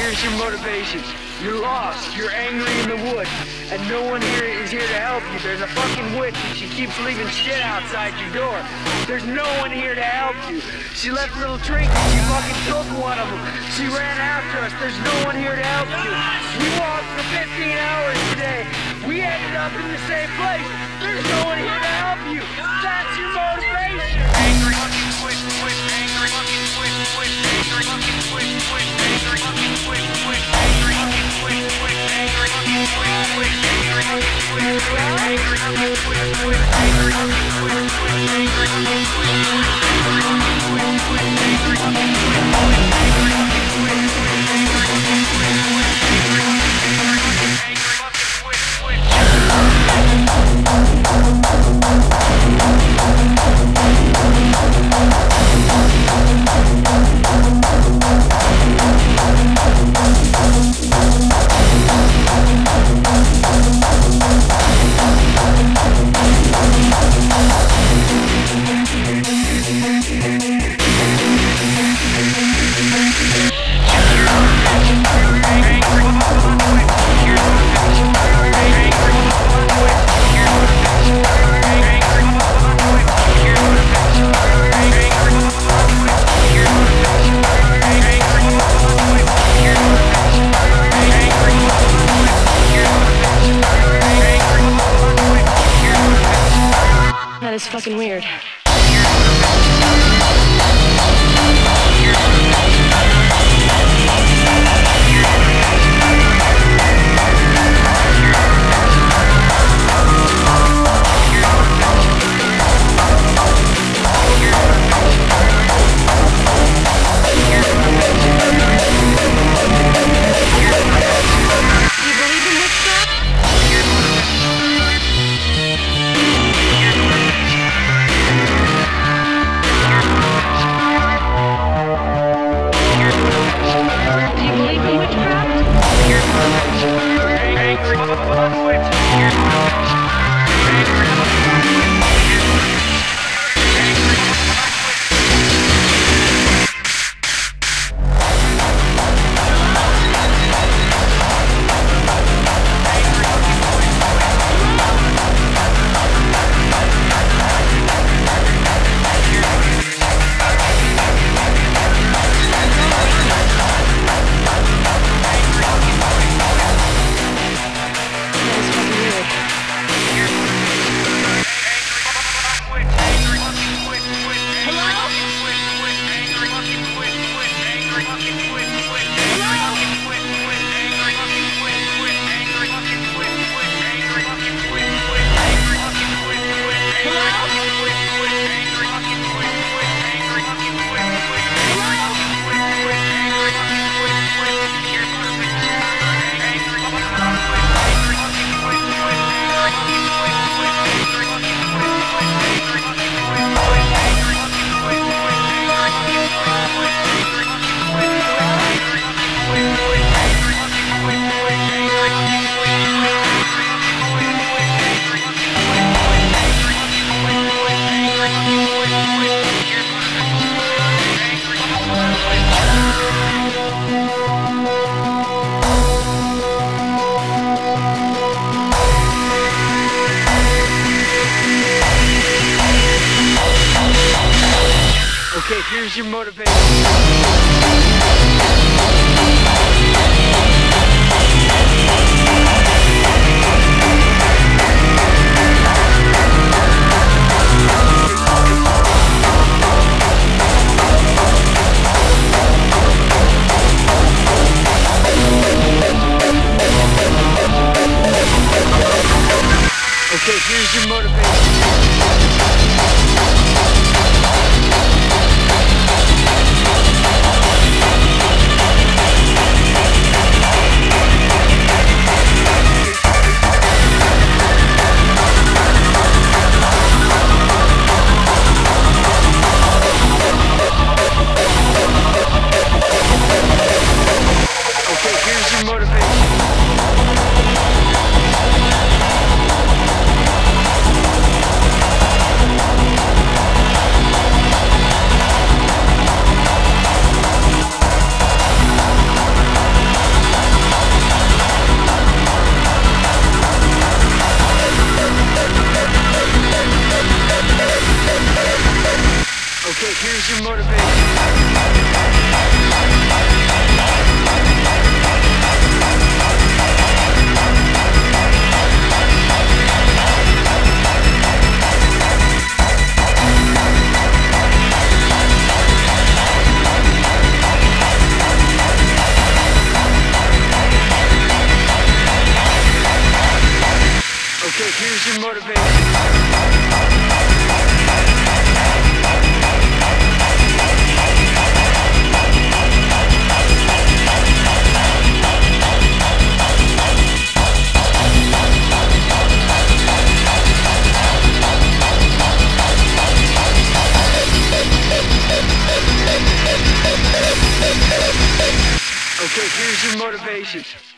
here's your motivations. You're lost. You're angry in the woods. And no one here is here to help you. There's a fucking witch and she keeps leaving shit outside your door. There's no one here to help you. She left little trinkets. She fucking took one of them. She ran after us. There's no one here to help you. We walked for 15 hours today. We ended up in the same place. There's We're It's fucking weird. angry, angry, angry, Here's your motivation. Okay, Here's your motivation. Okay, here's your motivation. Motivation.